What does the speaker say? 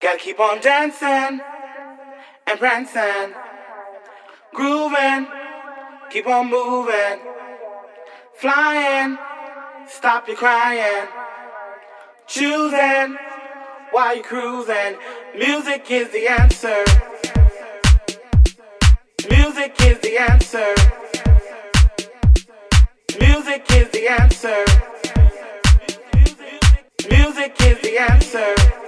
Gotta keep on dancing and prancing, grooving, keep on moving, flying, stop your crying, choosing while you're cruising. Music is the answer. Music is the answer. Music is the answer. Music is the answer.